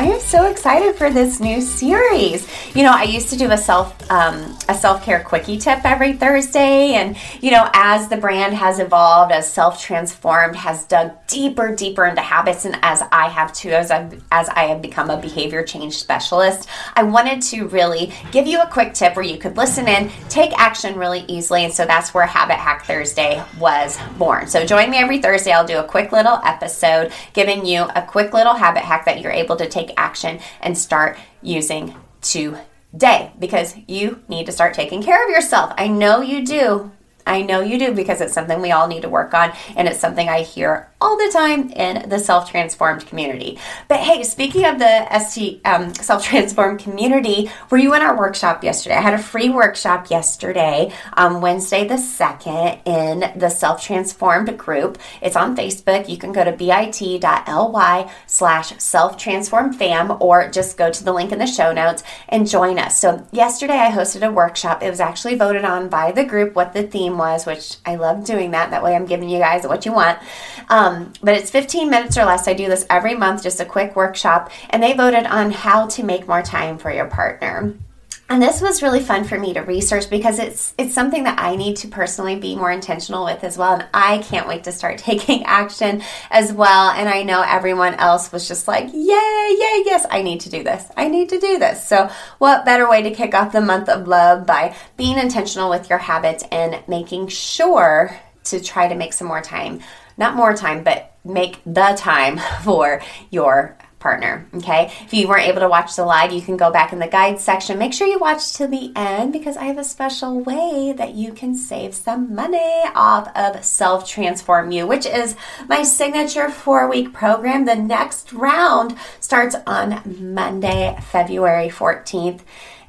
I am so excited for this new series. You know, I used to do a self um, a self care quickie tip every Thursday, and you know, as the brand has evolved, as self transformed, has dug deeper, deeper into habits, and as I have too, as I as I have become a behavior change specialist, I wanted to really give you a quick tip where you could listen in, take action really easily, and so that's where Habit Hack Thursday was born. So join me every Thursday. I'll do a quick little episode giving you a quick little habit hack that you're able to take action and start using today because you need to start taking care of yourself. I know you do. I know you do because it's something we all need to work on, and it's something I hear all the time in the self transformed community. But hey, speaking of the ST um, self transformed community, were you in our workshop yesterday? I had a free workshop yesterday, um, Wednesday the 2nd, in the self transformed group. It's on Facebook. You can go to bit.ly slash self transformed fam or just go to the link in the show notes and join us. So, yesterday I hosted a workshop. It was actually voted on by the group what the theme was, which I love doing that. That way I'm giving you guys what you want. Um, Um, but it's 15 minutes or less. I do this every month, just a quick workshop. And they voted on how to make more time for your partner. And this was really fun for me to research because it's it's something that I need to personally be more intentional with as well. And I can't wait to start taking action as well. And I know everyone else was just like, yay, yay, yes, I need to do this. I need to do this. So what better way to kick off the month of love by being intentional with your habits and making sure to try to make some more time, not more time, but make the time for your partner. Okay. If you weren't able to watch the live, you can go back in the guide section. Make sure you watch to the end because I have a special way that you can save some money off of Self Transform U, which is my signature four week program. The next round starts on Monday, February 14th.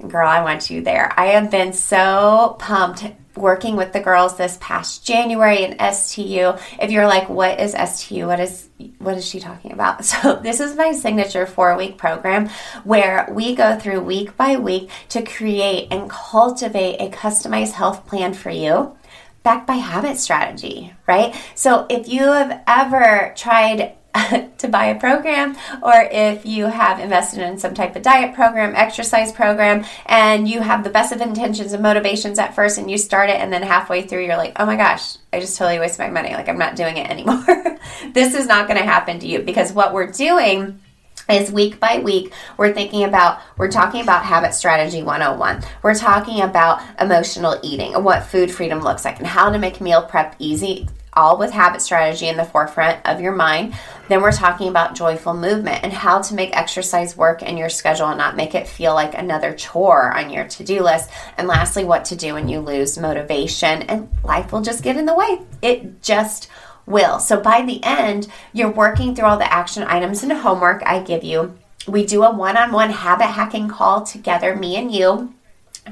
Girl, I want you there. I have been so pumped working with the girls this past January in STU. If you're like, what is STU? What is what is she talking about? So this is my signature four week program where we go through week by week to create and cultivate a customized health plan for you backed by habit strategy, right? So if you have ever tried to buy a program, or if you have invested in some type of diet program, exercise program, and you have the best of intentions and motivations at first, and you start it, and then halfway through, you're like, oh my gosh, I just totally wasted my money. Like, I'm not doing it anymore. this is not going to happen to you because what we're doing is week by week we're thinking about we're talking about habit strategy 101 we're talking about emotional eating and what food freedom looks like and how to make meal prep easy all with habit strategy in the forefront of your mind. Then we're talking about joyful movement and how to make exercise work in your schedule and not make it feel like another chore on your to do list. And lastly, what to do when you lose motivation and life will just get in the way. It just will. So by the end, you're working through all the action items and homework I give you. We do a one on one habit hacking call together, me and you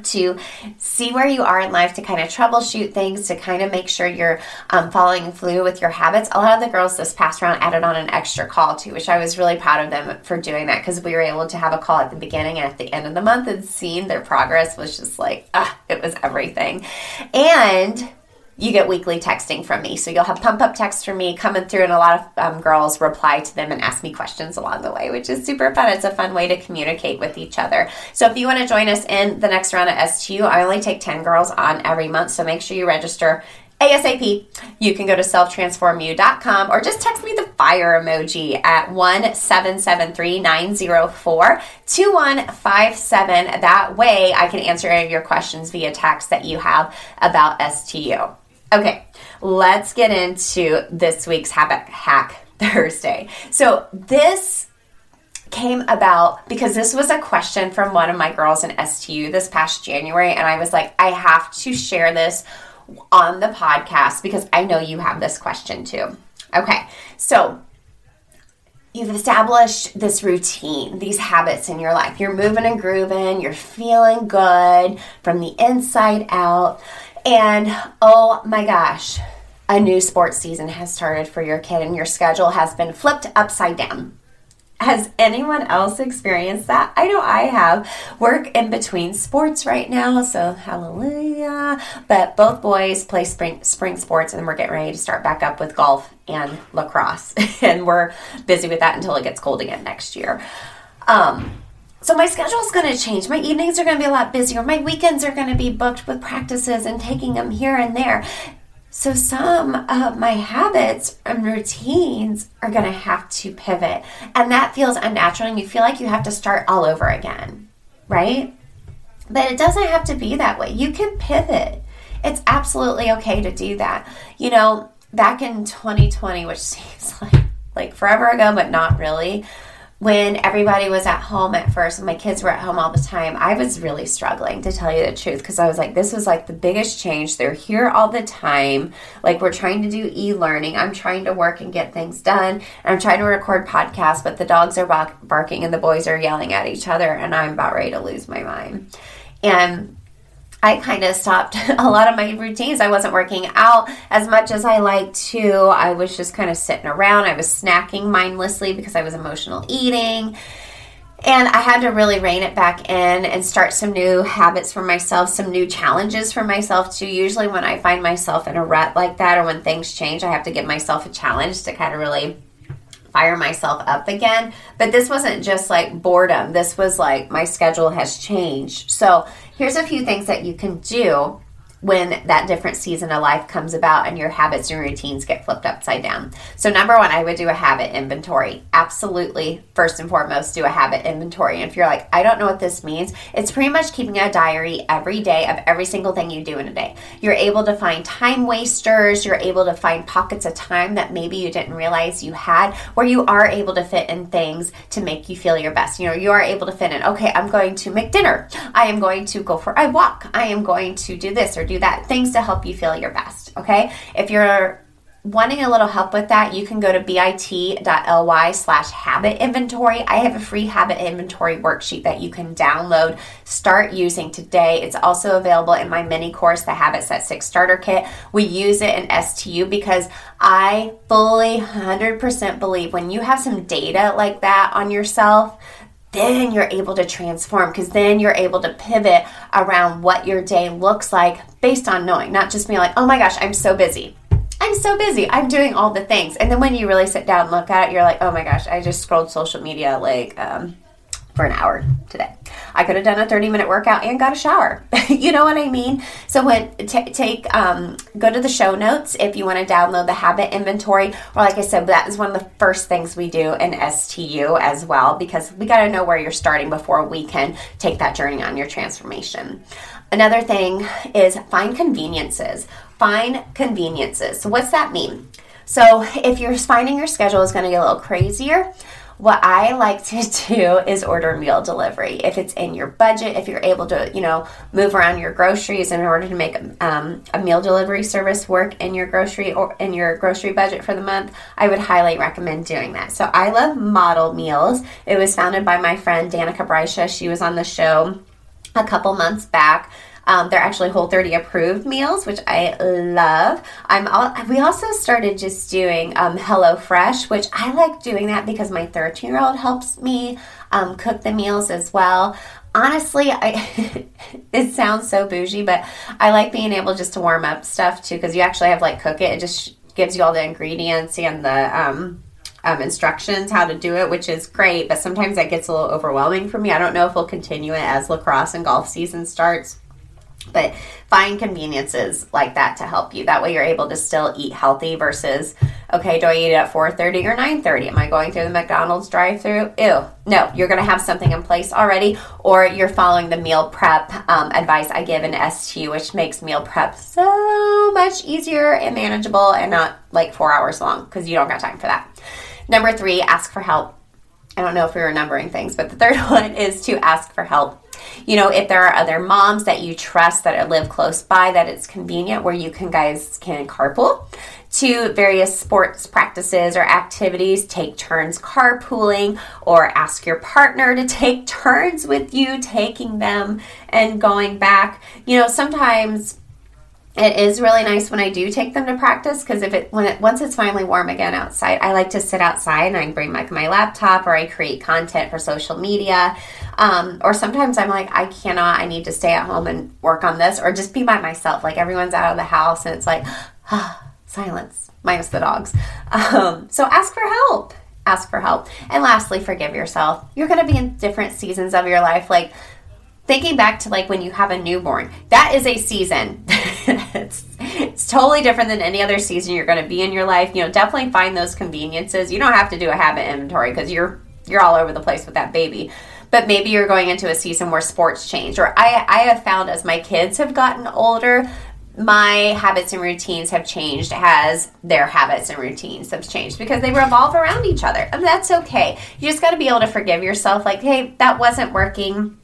to see where you are in life to kind of troubleshoot things to kind of make sure you're um, following through with your habits. A lot of the girls this past round added on an extra call too which i was really proud of them for doing that because we were able to have a call at the beginning and at the end of the month and seeing their progress was just like ah, it was everything. And you get weekly texting from me. So you'll have pump up texts from me coming through, and a lot of um, girls reply to them and ask me questions along the way, which is super fun. It's a fun way to communicate with each other. So if you want to join us in the next round of STU, I only take 10 girls on every month. So make sure you register ASAP. You can go to selftransformu.com or just text me the fire emoji at 1773 904 2157. That way I can answer any of your questions via text that you have about STU. Okay, let's get into this week's Habit Hack Thursday. So, this came about because this was a question from one of my girls in STU this past January, and I was like, I have to share this on the podcast because I know you have this question too. Okay, so you've established this routine, these habits in your life. You're moving and grooving, you're feeling good from the inside out. And oh my gosh, a new sports season has started for your kid and your schedule has been flipped upside down. Has anyone else experienced that? I know I have. Work in between sports right now, so hallelujah. But both boys play spring spring sports and we're getting ready to start back up with golf and lacrosse. and we're busy with that until it gets cold again next year. Um so my schedule is going to change. My evenings are going to be a lot busier. My weekends are going to be booked with practices and taking them here and there. So some of my habits and routines are going to have to pivot. And that feels unnatural and you feel like you have to start all over again, right? But it doesn't have to be that way. You can pivot. It's absolutely okay to do that. You know, back in 2020, which seems like like forever ago but not really, when everybody was at home at first my kids were at home all the time, I was really struggling to tell you the truth because I was like, this was like the biggest change. They're here all the time. Like, we're trying to do e learning. I'm trying to work and get things done. And I'm trying to record podcasts, but the dogs are barking and the boys are yelling at each other, and I'm about ready to lose my mind. And I kind of stopped a lot of my routines. I wasn't working out as much as I like to. I was just kind of sitting around. I was snacking mindlessly because I was emotional eating. And I had to really rein it back in and start some new habits for myself, some new challenges for myself too. Usually, when I find myself in a rut like that or when things change, I have to give myself a challenge to kind of really fire myself up again. But this wasn't just like boredom, this was like my schedule has changed. So Here's a few things that you can do when that different season of life comes about and your habits and routines get flipped upside down. So, number one, I would do a habit inventory. Absolutely, first and foremost, do a habit inventory. And if you're like, I don't know what this means, it's pretty much keeping a diary every day of every single thing you do in a day. You're able to find time wasters, you're able to find pockets of time that maybe you didn't realize you had, where you are able to fit in things to make you feel your best. You know, you are able to fit in, okay, I'm going to make dinner, I am going to go for a walk, I am going to do this or do that. Things to help you feel your best, okay? If you're wanting a little help with that, you can go to bit.ly slash habit inventory. I have a free habit inventory worksheet that you can download, start using today. It's also available in my mini course, the Habits That Stick Starter Kit. We use it in STU because I fully 100% believe when you have some data like that on yourself, then you're able to transform because then you're able to pivot around what your day looks like based on knowing, not just being like, oh my gosh, I'm so busy. I'm so busy. I'm doing all the things. And then when you really sit down and look at it, you're like, oh my gosh, I just scrolled social media like um, for an hour today. I could have done a 30 minute workout and got a shower. you know what I mean? So when t- take um, go to the show notes if you want to download the habit inventory. Or like I said, that is one of the first things we do in STU as well because we got to know where you're starting before we can take that journey on your transformation. Another thing is find conveniences. Find conveniences. So what's that mean? So if you're finding your schedule is going to get a little crazier, what I like to do is order meal delivery. If it's in your budget, if you're able to, you know, move around your groceries in order to make um, a meal delivery service work in your grocery or in your grocery budget for the month, I would highly recommend doing that. So I love Model Meals. It was founded by my friend Danica Brycia. She was on the show a couple months back. Um, they're actually Whole 30 approved meals, which I love. I'm all, we also started just doing um, Hello Fresh, which I like doing that because my 13 year old helps me um, cook the meals as well. Honestly, I it sounds so bougie, but I like being able just to warm up stuff too because you actually have like cook it. It just gives you all the ingredients and the um, um, instructions how to do it, which is great. But sometimes that gets a little overwhelming for me. I don't know if we'll continue it as lacrosse and golf season starts but find conveniences like that to help you. That way you're able to still eat healthy versus okay do i eat it at 4.30 or 9.30 am i going through the mcdonald's drive through ew. No you're going to have something in place already or you're following the meal prep um, advice i give in stu which makes meal prep so much easier and manageable and not like four hours long because you don't got time for that. Number three ask for help i don't know if we are remembering things but the third one is to ask for help you know, if there are other moms that you trust that live close by, that it's convenient where you can guys can carpool to various sports practices or activities, take turns carpooling, or ask your partner to take turns with you, taking them and going back. You know, sometimes it is really nice when I do take them to practice because if it when it once it's finally warm again outside, I like to sit outside and I bring like my laptop or I create content for social media. Um, or sometimes I'm like, I cannot, I need to stay at home and work on this or just be by myself. Like everyone's out of the house and it's like, ah, silence, minus the dogs. Um, so ask for help. Ask for help. And lastly, forgive yourself. You're going to be in different seasons of your life. Like thinking back to like when you have a newborn, that is a season. it's, it's totally different than any other season you're going to be in your life. You know, definitely find those conveniences. You don't have to do a habit inventory because you're you're all over the place with that baby. But maybe you're going into a season where sports change. Or I I have found as my kids have gotten older, my habits and routines have changed as their habits and routines have changed because they revolve around each other. And that's okay. You just got to be able to forgive yourself like, hey, that wasn't working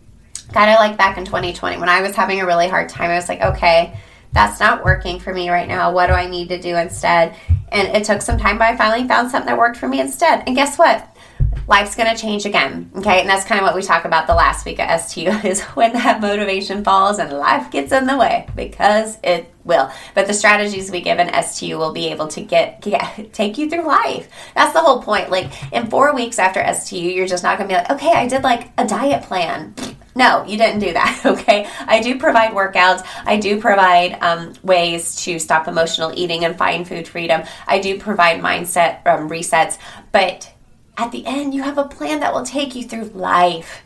kind of like back in 2020 when I was having a really hard time, I was like, okay, that's not working for me right now. What do I need to do instead? And it took some time, but I finally found something that worked for me instead. And guess what? Life's going to change again. Okay. And that's kind of what we talk about the last week at STU is when that motivation falls and life gets in the way because it will. But the strategies we give in STU will be able to get, get take you through life. That's the whole point. Like in four weeks after STU, you're just not going to be like, okay, I did like a diet plan no, you didn't do that, okay? I do provide workouts. I do provide um, ways to stop emotional eating and find food freedom. I do provide mindset um, resets. But at the end, you have a plan that will take you through life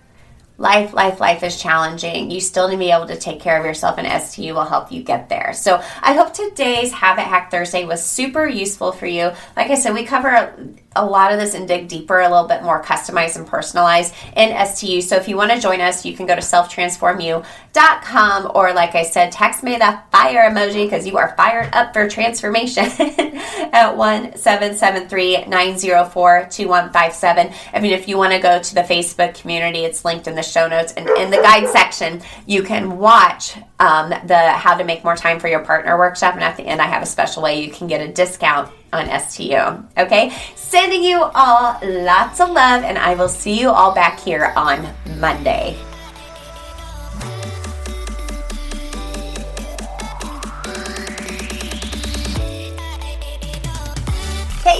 life, life, life is challenging. You still need to be able to take care of yourself, and STU will help you get there. So I hope today's Habit Hack Thursday was super useful for you. Like I said, we cover a, lot of this and dig deeper, a little bit more customized and personalized in STU. So if you want to join us, you can go to selftransformu.com or, like I said, text me the fire emoji because you are fired up for transformation at 1773 904 2157. I mean, if you want to go to the Facebook community, it's linked in the show notes and in the guide section, you can watch um, the How to Make More Time for Your Partner workshop. And at the end, I have a special way you can get a discount on STU. Okay, sending you all lots of love, and I will see you all back here on Monday.